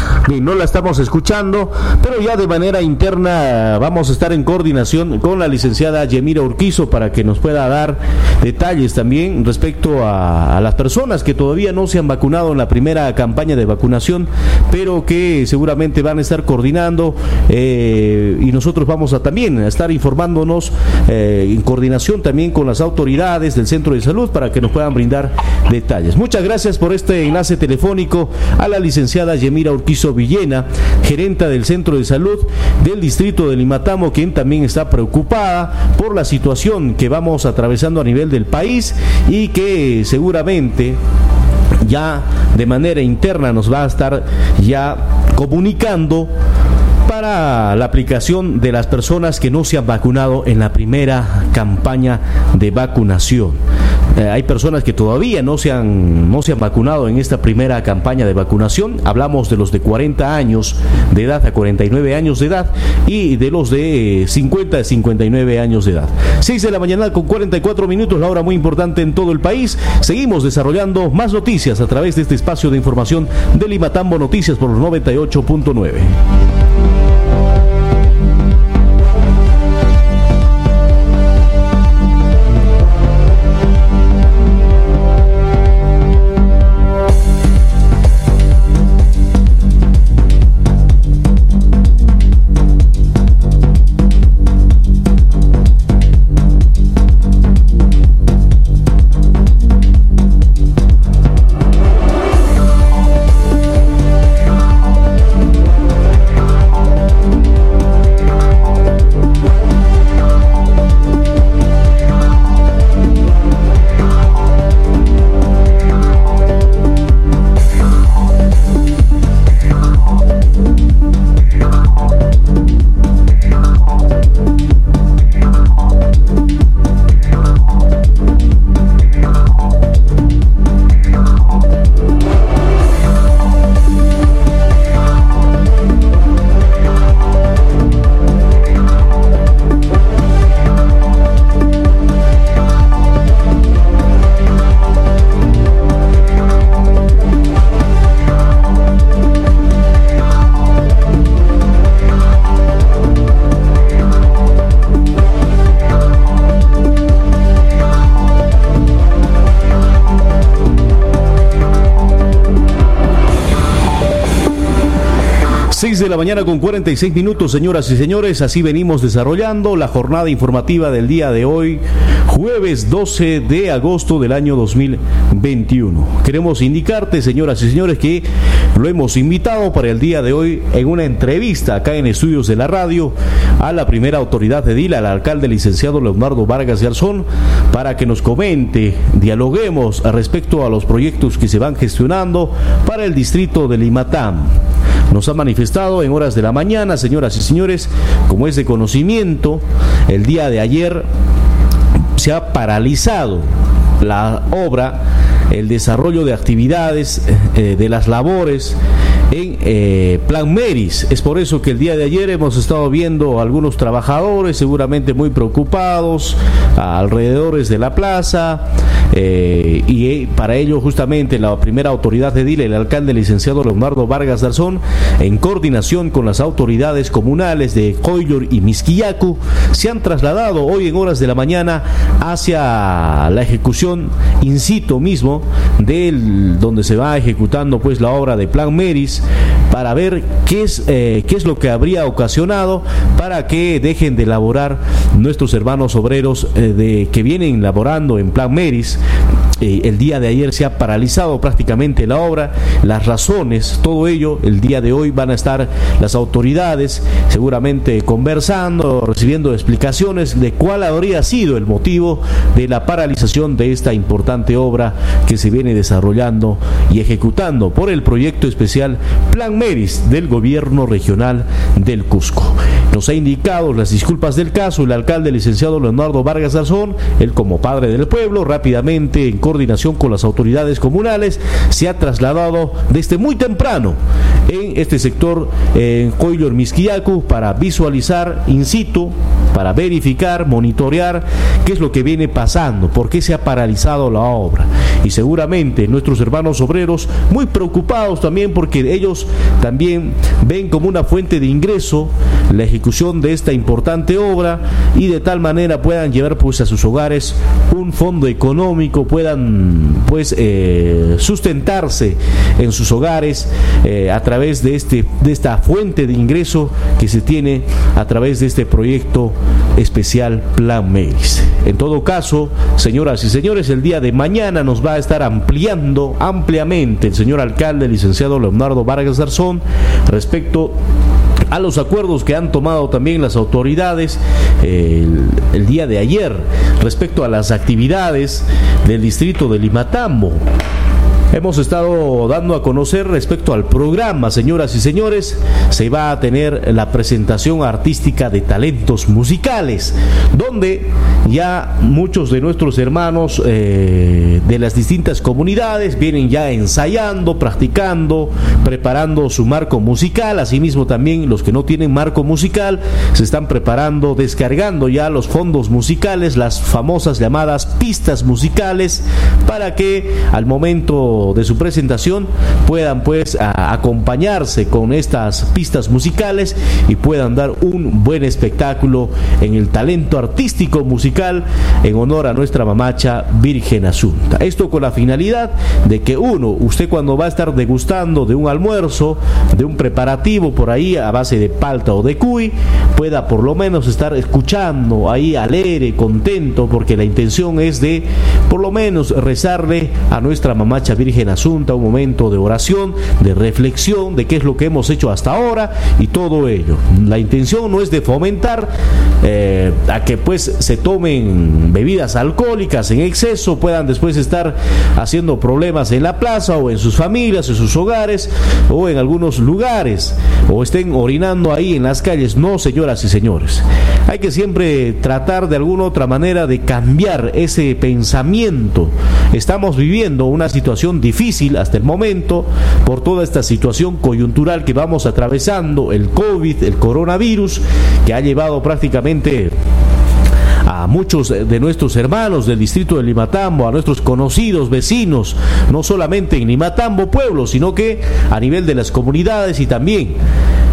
[SPEAKER 1] no la estamos escuchando, pero ya de manera interna vamos a estar en coordinación con la licenciada Yemira Urquizo para que nos pueda dar detalles también respecto a, las personas que todavía no se han vacunado en la primera campaña de vacunación, pero que seguramente van a estar coordinando eh, y nosotros vamos a también estar informándonos eh, en coordinación también con las autoridades del centro de salud para que nos puedan brindar detalles. Muchas gracias por este enlace telefónico a la licenciada Yemira Urquizo Villena, gerenta del Centro de Salud del Distrito de Limatamo, quien también está preocupada por la situación que vamos atravesando a nivel del país y que seguramente ya de manera interna nos va a estar ya comunicando para la aplicación de las personas que no se han vacunado en la primera campaña de vacunación. Eh, hay personas que todavía no se, han, no se han vacunado en esta primera campaña de vacunación. Hablamos de los de 40 años de edad a 49 años de edad y de los de 50 a 59 años de edad. 6 de la mañana con 44 minutos, la hora muy importante en todo el país. Seguimos desarrollando más noticias a través de este espacio de información de Limatambo Noticias por los 98.9. de la mañana con 46 minutos, señoras y señores. Así venimos desarrollando la jornada informativa del día de hoy, jueves 12 de agosto del año 2021. Queremos indicarte, señoras y señores, que lo hemos invitado para el día de hoy en una entrevista acá en estudios de la radio a la primera autoridad de DILA, al alcalde licenciado Leonardo Vargas Garzón, para que nos comente, dialoguemos respecto a los proyectos que se van gestionando para el distrito de Limatán nos ha manifestado en horas de la mañana, señoras y señores, como es de conocimiento, el día de ayer se ha paralizado la obra, el desarrollo de actividades, eh, de las labores en eh, Plan Meris. Es por eso que el día de ayer hemos estado viendo algunos trabajadores seguramente muy preocupados alrededor de la plaza eh, y eh, para ello justamente la primera autoridad de Dile, el alcalde licenciado Leonardo Vargas Darzón, en coordinación con las autoridades comunales de Coylor y Misquillacu, se han trasladado hoy en horas de la mañana hacia la ejecución in situ mismo del donde se va ejecutando pues la obra de Plan Meris para ver qué es, eh, qué es lo que habría ocasionado para que dejen de elaborar nuestros hermanos obreros eh, de, que vienen laborando en Plan Meris eh, el día de ayer se ha paralizado prácticamente la obra, las razones, todo ello, el día de hoy van a estar las autoridades seguramente conversando, recibiendo explicaciones de cuál habría sido el motivo de la paralización de esta importante obra que se viene desarrollando y ejecutando por el proyecto especial Plan Meris del gobierno regional del Cusco. Nos ha indicado las disculpas del caso el alcalde licenciado Leonardo Vargas Garzón, él como padre del pueblo, rápidamente en coordinación con las autoridades comunales, se ha trasladado desde muy temprano en este sector en Coylor Misquiacu para visualizar in situ, para verificar, monitorear qué es lo que viene pasando, por qué se ha paralizado la obra. Y seguramente nuestros hermanos obreros muy preocupados también porque ellos también ven como una fuente de ingreso la ejecución de esta importante obra y de tal manera puedan llevar pues a sus hogares un fondo económico, puedan pues eh, sustentarse en sus hogares eh, a través de este de esta fuente de ingreso que se tiene a través de este proyecto especial Plan Meris. En todo caso, señoras y señores, el día de mañana nos va a estar ampliando ampliamente el señor alcalde, licenciado Leonardo Vargas Garzón, respecto a los acuerdos que han tomado también las autoridades el, el, día de ayer respecto a las actividades del distrito de Limatambo hemos estado dando a conocer respecto al programa, señoras y señores, se va a tener la presentación artística de talentos musicales, donde ya muchos de nuestros hermanos eh, de las distintas comunidades vienen ya ensayando, practicando, preparando su marco musical, asimismo también los que no tienen marco musical se están preparando, descargando ya los fondos musicales, las famosas llamadas pistas musicales, para que al momento de su presentación puedan pues acompañarse con estas pistas musicales y puedan dar un buen espectáculo en el talento artístico musical en honor a nuestra mamacha Virgen Asunta. Esto con la finalidad de que uno, usted cuando va a estar degustando de un almuerzo, de un preparativo por ahí a base de palta o de cuy, pueda por lo menos estar escuchando ahí alegre, contento, porque la intención es de por lo menos rezarle a nuestra mamacha Virgen Virgen Asunta, un momento de oración, de reflexión de qué es lo que hemos hecho hasta ahora y todo ello. La intención no es de fomentar eh, a que pues se tomen bebidas alcohólicas en exceso, puedan después estar haciendo problemas en la plaza o en sus familias, en sus hogares o en algunos lugares o estén orinando ahí en las calles. No, señoras y señores. Hay que siempre tratar de alguna otra manera de cambiar ese pensamiento. Estamos viviendo una situación difícil hasta el momento por toda esta situación coyuntural que vamos atravesando, el COVID, el coronavirus, que ha llevado prácticamente a muchos de nuestros hermanos del distrito de Limatambo, a nuestros conocidos vecinos, no solamente en Limatambo pueblo, sino que a nivel de las comunidades y también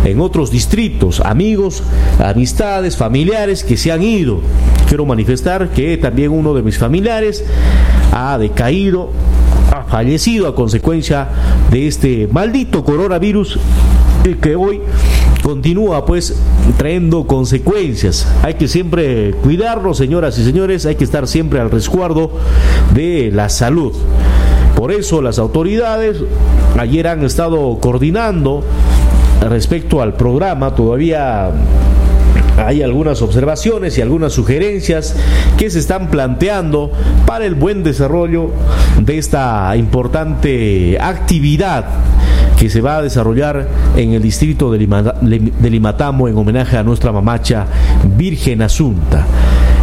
[SPEAKER 1] en otros distritos, amigos, amistades, familiares que se han ido. Quiero manifestar que también uno de mis familiares ha decaído, ha fallecido a consecuencia de este maldito coronavirus que hoy continúa pues trayendo consecuencias. Hay que siempre cuidarnos, señoras y señores, hay que estar siempre al resguardo de la salud. Por eso las autoridades ayer han estado coordinando respecto al programa, todavía hay algunas observaciones y algunas sugerencias que se están planteando para el buen desarrollo de esta importante actividad que se va a desarrollar en el distrito de, Limatambo en homenaje a nuestra mamacha Virgen Asunta.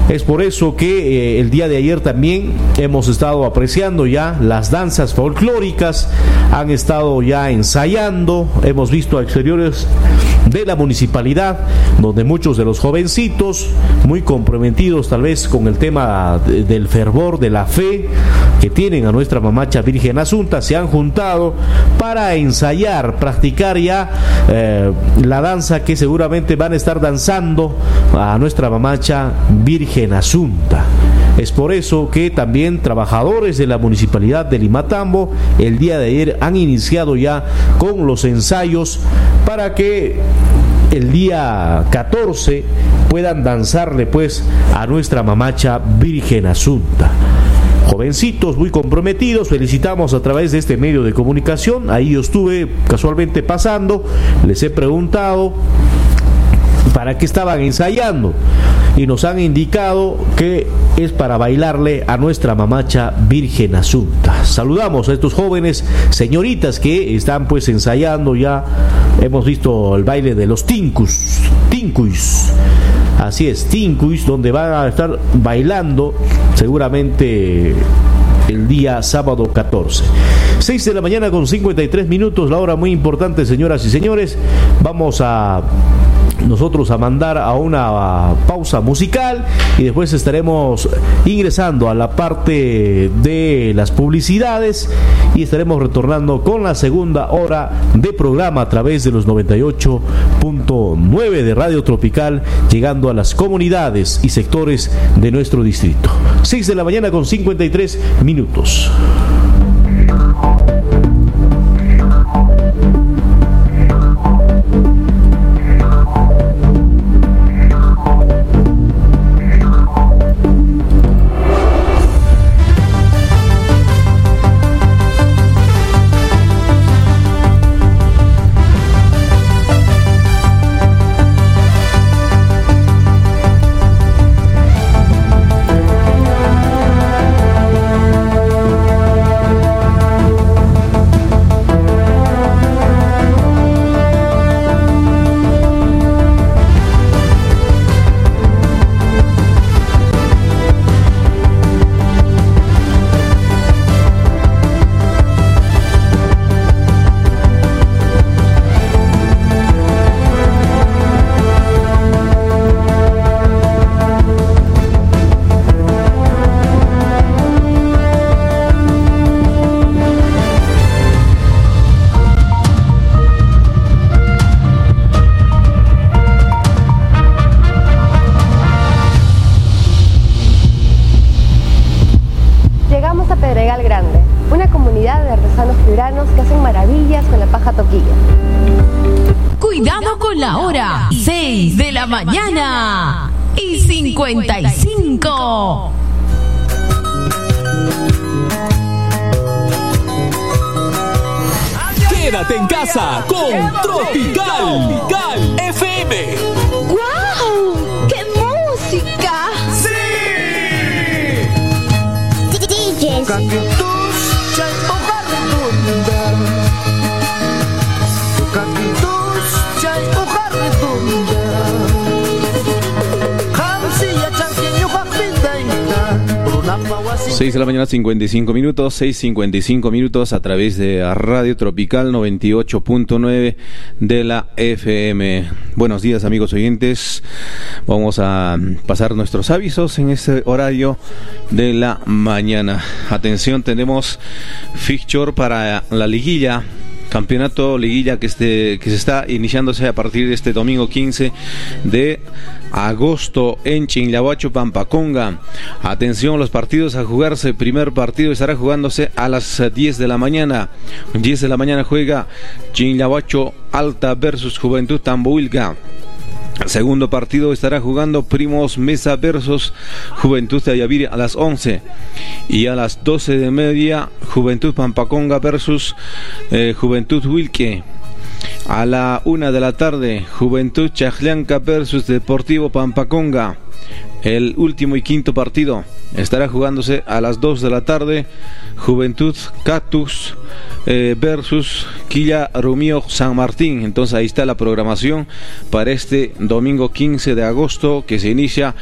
[SPEAKER 1] Es por eso que eh, el día de ayer también hemos estado apreciando ya las danzas folclóricas, han estado ya ensayando, hemos visto exteriores de la municipalidad, donde muchos de los jovencitos, muy comprometidos tal vez con el tema del fervor, de la fe que tienen a nuestra mamacha Virgen Asunta, se han juntado para ensayar, practicar ya eh, la danza que seguramente van a estar danzando a nuestra mamacha Virgen Asunta. Es por eso que también trabajadores de la municipalidad de Limatambo el día de ayer han iniciado ya con los ensayos para que el día 14 puedan danzarle pues a nuestra mamacha Virgen Asunta jovencitos muy comprometidos, felicitamos a través de este medio de comunicación, ahí yo estuve casualmente pasando, les he preguntado para qué estaban ensayando y nos han indicado que es para bailarle a nuestra mamacha Virgen Asunta. Saludamos a estos jóvenes señoritas que están pues ensayando ya. Hemos visto el baile de los tincus, tincuis. Así es, tincuis, donde van a estar bailando seguramente el día sábado 14. 6 de la mañana con 53 minutos, la hora muy importante, señoras y señores. Vamos a nosotros a mandar a una pausa musical y después estaremos ingresando a la parte de las publicidades y estaremos retornando con la segunda hora de programa a través de los 98.9 de Radio Tropical, llegando a las comunidades y sectores de nuestro distrito. 6 de la mañana con 53 minutos. mañana.
[SPEAKER 5] De la mañana, 55 minutos, 6.55 minutos a través de Radio Tropical 98.9 de la FM. Buenos días, amigos oyentes. Vamos a pasar nuestros avisos en este horario de la mañana. Atención, tenemos fixture para la liguilla campeonato liguilla que, este, que se está iniciándose a partir de este domingo 15 de agosto en Chinlahuacho, Pampaconga. Atención, los partidos a jugarse. Primer partido estará jugándose a las 10 de la mañana. 10 de la mañana juega Chinlahuacho Alta versus Juventud Tambuilga. Segundo partido estará jugando Primos Mesa versus Juventud de Ayaviri a las 11 y a las 12 de media Juventud Pampaconga versus eh, Juventud Wilke. A la una de la tarde Juventud Chajlianca versus Deportivo Pampaconga. El último y quinto partido estará jugándose a las 2 de la tarde Juventud Cactus eh, versus Quilla Romeo San Martín. Entonces ahí está la programación para este domingo 15 de agosto que se inicia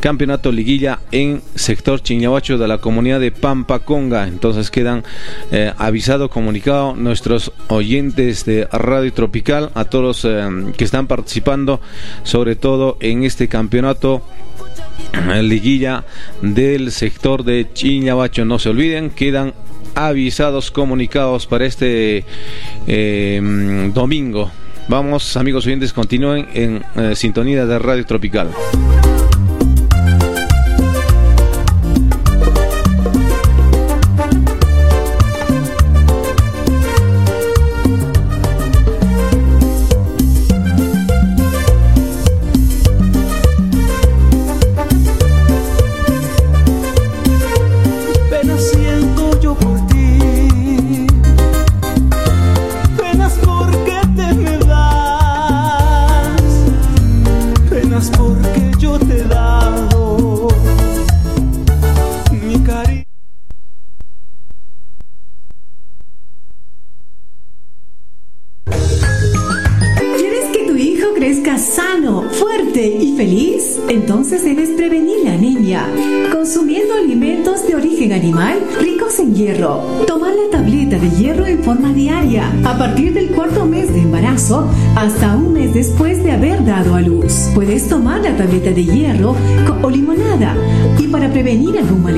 [SPEAKER 5] campeonato liguilla en sector Chiñahuacho de la comunidad de Pampa Conga. Entonces quedan eh, avisados, comunicados nuestros oyentes de Radio Tropical, a todos eh, que están participando, sobre todo en este campeonato liguilla del sector de Chiñahuacho. No se olviden, quedan avisados, comunicados para este eh, domingo. Vamos, amigos oyentes, continúen en eh, sintonía de Radio Tropical.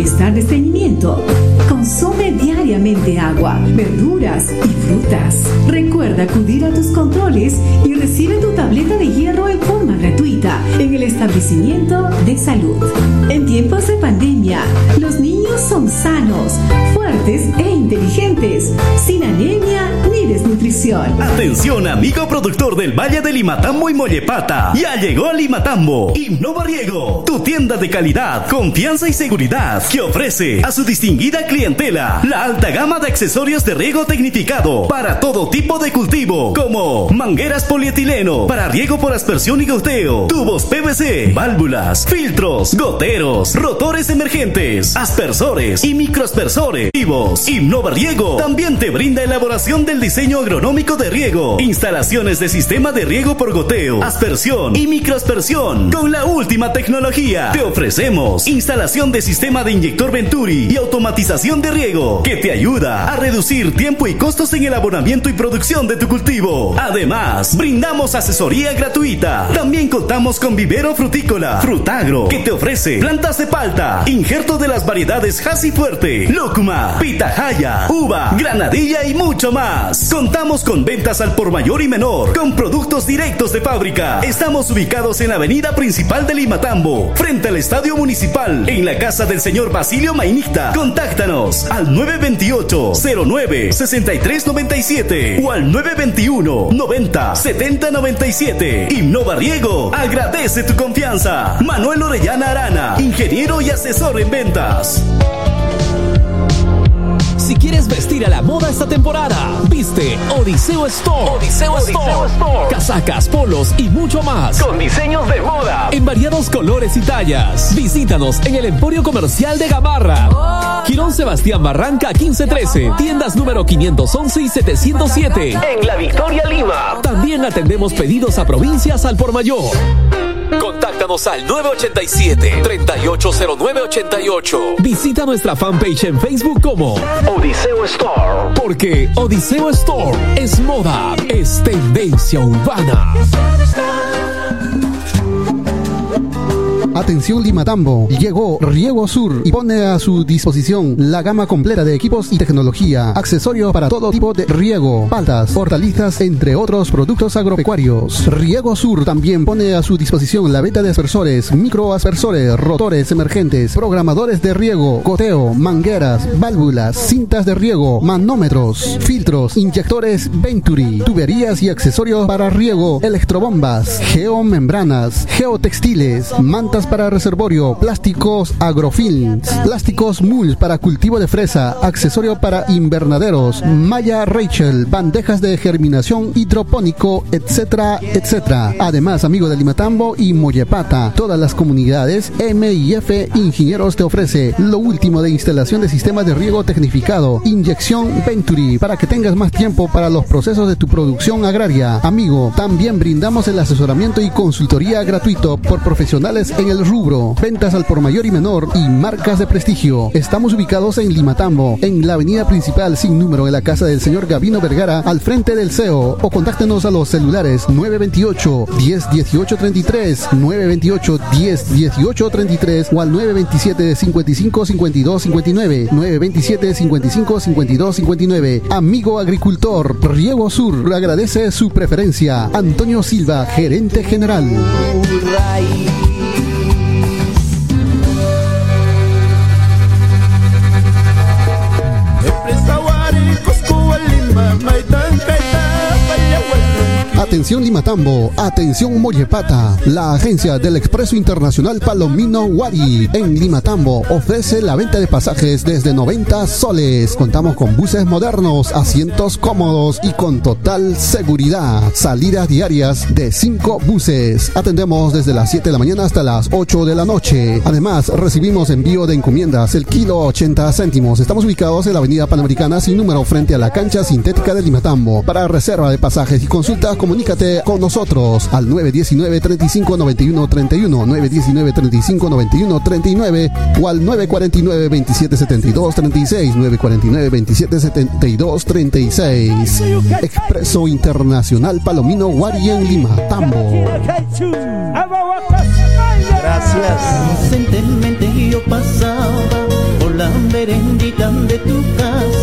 [SPEAKER 6] Malestar de estreñimiento, consume diariamente agua, verduras y frutas. Recuerda acudir a tus controles y recibe tu tableta de hierro en forma gratuita en el establecimiento de salud. En tiempos de pandemia, los niños son sanos, fuertes e inteligentes, sin anemia ni desnutrición.
[SPEAKER 7] Atención, amigo productor del Valle de Limatambo y Mollepata. Ya llegó Limatambo. Innova Riego, tu tienda de calidad, confianza y seguridad que ofrece a su distinguida clientela la alta gama de accesorios de riego tecnificado para todo tipo de cultivo, como mangueras polietileno para riego por aspersión y goteo, tubos PVC, válvulas, filtros, goteros, rotores emergentes, aspersores y microaspersores. Vivos. Innova Riego también te brinda elaboración del diseño agronómico de riego, instalaciones de sistema de riego por goteo, aspersión y microaspersión con la última tecnología. Te ofrecemos instalación de sistema de inyector Venturi y automatización de riego que te ayuda a reducir tiempo y costos en el abonamiento y producción de tu cultivo. Además, brindamos asesoría gratuita. También contamos con vivero frutícola, frutagro, que te ofrece plantas de palta, injerto de las variedades Hasi Fuerte, Locuma, Pitahaya, Uva, Granadilla y mucho más. Contamos con ventas al por mayor y menor, con productos directos de fábrica. Estamos ubicados en la avenida principal de Limatambo, frente al estadio municipal, en la casa del señor Basilio Mainicta. Contáctanos al 928 09 6397 o al 921 90 70 97. Innova Riego agradece tu confianza. Manuel Orellana Arana, ingeniero y asesor en ventas.
[SPEAKER 8] Si quieres vestir a la moda esta temporada, viste Odiseo Store. Odiseo, Store. Casacas, polos y mucho más.
[SPEAKER 9] Con diseños de moda.
[SPEAKER 8] En variados colores y tallas. Visítanos en el Emporio Comercial de Gamarra. Quirón Sebastián Barranca 1513. Tiendas número 511 y 707.
[SPEAKER 9] En La Victoria, Lima.
[SPEAKER 8] También atendemos pedidos a provincias al por mayor. Contáctanos al 987-380988. Visita nuestra fanpage en Facebook como
[SPEAKER 9] Odiseo Store.
[SPEAKER 8] Porque Odiseo Store es moda, es tendencia urbana.
[SPEAKER 10] Atención Limatambo, llegó Riego Sur y pone a su disposición la gama completa de equipos y tecnología, accesorios para todo tipo de riego, paltas, hortalizas, entre otros productos agropecuarios. Riego Sur también pone a su disposición la venta de aspersores, microaspersores, rotores emergentes, programadores de riego, goteo, mangueras, válvulas, cintas de riego, manómetros, filtros, inyectores Venturi, tuberías y accesorios para riego, electrobombas, geomembranas, geotextiles, mantas para reservorio, plásticos agrofilms, plásticos MUL para cultivo de fresa, accesorio para invernaderos, malla Rachel, bandejas de germinación hidropónico, etcétera, etcétera. Además, amigo de Limatambo y Mollepata, todas las comunidades MIF Ingenieros te ofrece lo último de instalación de sistemas de riego tecnificado, inyección Venturi, para que tengas más tiempo para los procesos de tu producción agraria. Amigo, también brindamos el asesoramiento y consultoría gratuito por profesionales en el rubro, ventas al por mayor y menor y marcas de prestigio. Estamos ubicados en Limatambo, en la avenida principal sin número en la casa del señor Gavino Vergara, al frente del CEO, o contáctenos a los celulares 928 10 18 33, 928 10 18 33 o al 927 55 52 59, 927 55 52 59. Amigo agricultor, Riego Sur agradece su preferencia. Antonio Silva, gerente general. Atención Limatambo, atención Mollepata, la agencia del Expreso Internacional Palomino Wari en Limatambo ofrece la venta de pasajes desde 90 soles. Contamos con buses modernos, asientos cómodos y con total seguridad. Salidas diarias de 5 buses. Atendemos desde las 7 de la mañana hasta las 8 de la noche. Además, recibimos envío de encomiendas el kilo 80 céntimos. Estamos ubicados en la avenida Panamericana sin número frente a la cancha sintética de Limatambo. Para reserva de pasajes y consultas, comunícate con nosotros al 919 35 91 31, 919 35 91 39 o al 949 27 72 36, 949 27 72 36. Expreso Internacional Palomino Guari en Lima, Tambo.
[SPEAKER 11] Gracias. Inocentemente yo pasaba por la merendita de tu casa.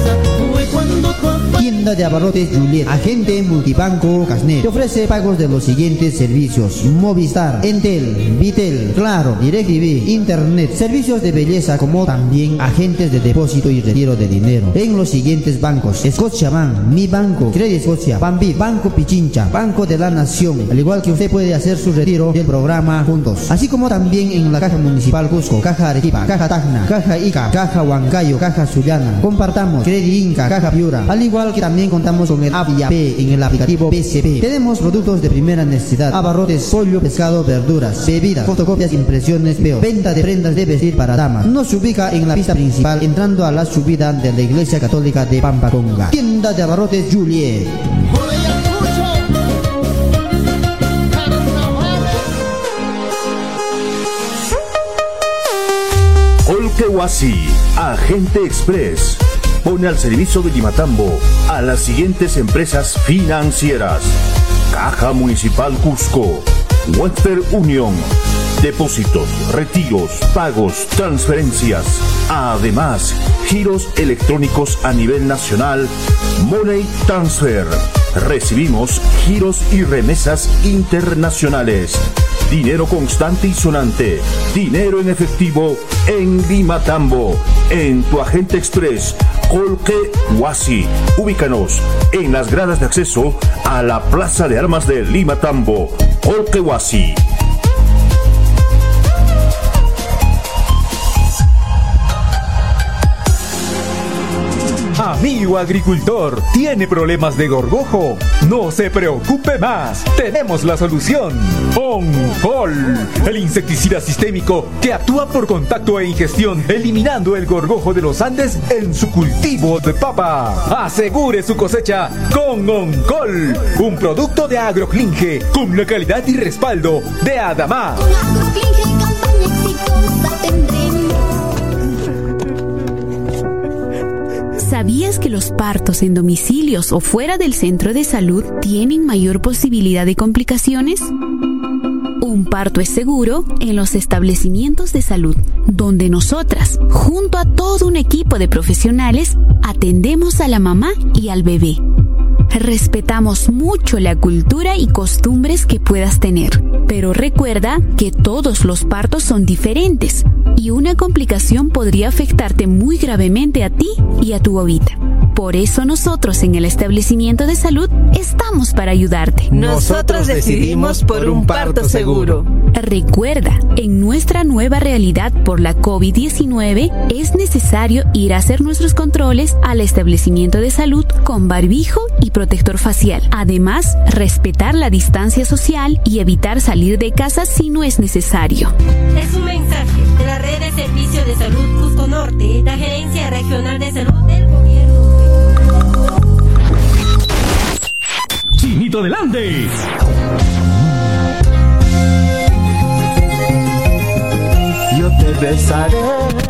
[SPEAKER 12] Tienda de abarrotes Juliet, agente multibanco Casnet. Te ofrece pagos de los siguientes servicios: Movistar, Entel, Vitel, Claro, DirecTV, Internet, servicios de belleza como también agentes de depósito y retiro de dinero en los siguientes bancos: Scotiabank, Mi Banco, Credit Scotia, Bambi, Banco Pichincha, Banco de la Nación. Al igual que usted puede hacer su retiro del programa juntos, así como también en la Caja Municipal Cusco, Caja Arequipa, Caja Tacna, Caja Ica, Caja Huancayo, Caja Sullana. Compartamos Credit Inca, Caja Piura, al igual que también contamos con el Avia P en el aplicativo PCP. Tenemos productos de primera necesidad, abarrotes, pollo, pescado, verduras, bebidas, fotocopias, impresiones, peo, venta de prendas de vestir para damas. Nos ubica en la pista principal entrando a la subida de la Iglesia Católica de Pampaconga. Tienda de abarrotes Juliet.
[SPEAKER 13] Olkewasi, Agente Express, pone al servicio de Limatambo a las siguientes empresas financieras. Caja Municipal Cusco, Western Union, depósitos, retiros, pagos, transferencias. Además, giros electrónicos a nivel nacional, Money Transfer. Recibimos giros y remesas internacionales. Dinero constante y sonante. Dinero en efectivo en Limatambo. En tu agente express, Colque Huasi. Ubícanos en las gradas de acceso a la Plaza de Armas de Limatambo. Colque Huasi.
[SPEAKER 14] Amigo agricultor, ¿tiene problemas de gorgojo? No se preocupe más, tenemos la solución. OnCol, el insecticida sistémico que actúa por contacto e ingestión, eliminando el gorgojo de los Andes en su cultivo de papa. Asegure su cosecha con OnCol, un producto de Agroclinge con la calidad y respaldo de Adamá.
[SPEAKER 15] ¿Sabías que los partos en domicilios o fuera del centro de salud tienen mayor posibilidad de complicaciones? Un parto es seguro en los establecimientos de salud, donde nosotras, junto a todo un equipo de profesionales, atendemos a la mamá y al bebé. Respetamos mucho la cultura y costumbres que puedas tener, pero recuerda que todos los partos son diferentes y una complicación podría afectarte muy gravemente a ti y a tu bobita. Por eso nosotros en el establecimiento de salud estamos para ayudarte.
[SPEAKER 16] Nosotros decidimos por un parto seguro.
[SPEAKER 15] Recuerda, en nuestra nueva realidad por la COVID-19 es necesario ir a hacer nuestros controles al establecimiento de salud con barbijo y protector facial. Además, respetar la distancia social y evitar salir de casa si no es necesario.
[SPEAKER 17] Es un mensaje de la Red de Servicios de Salud Cusco Norte, la Gerencia Regional de Salud del Gobierno.
[SPEAKER 1] Chinito del Andes.
[SPEAKER 18] Yo te besaré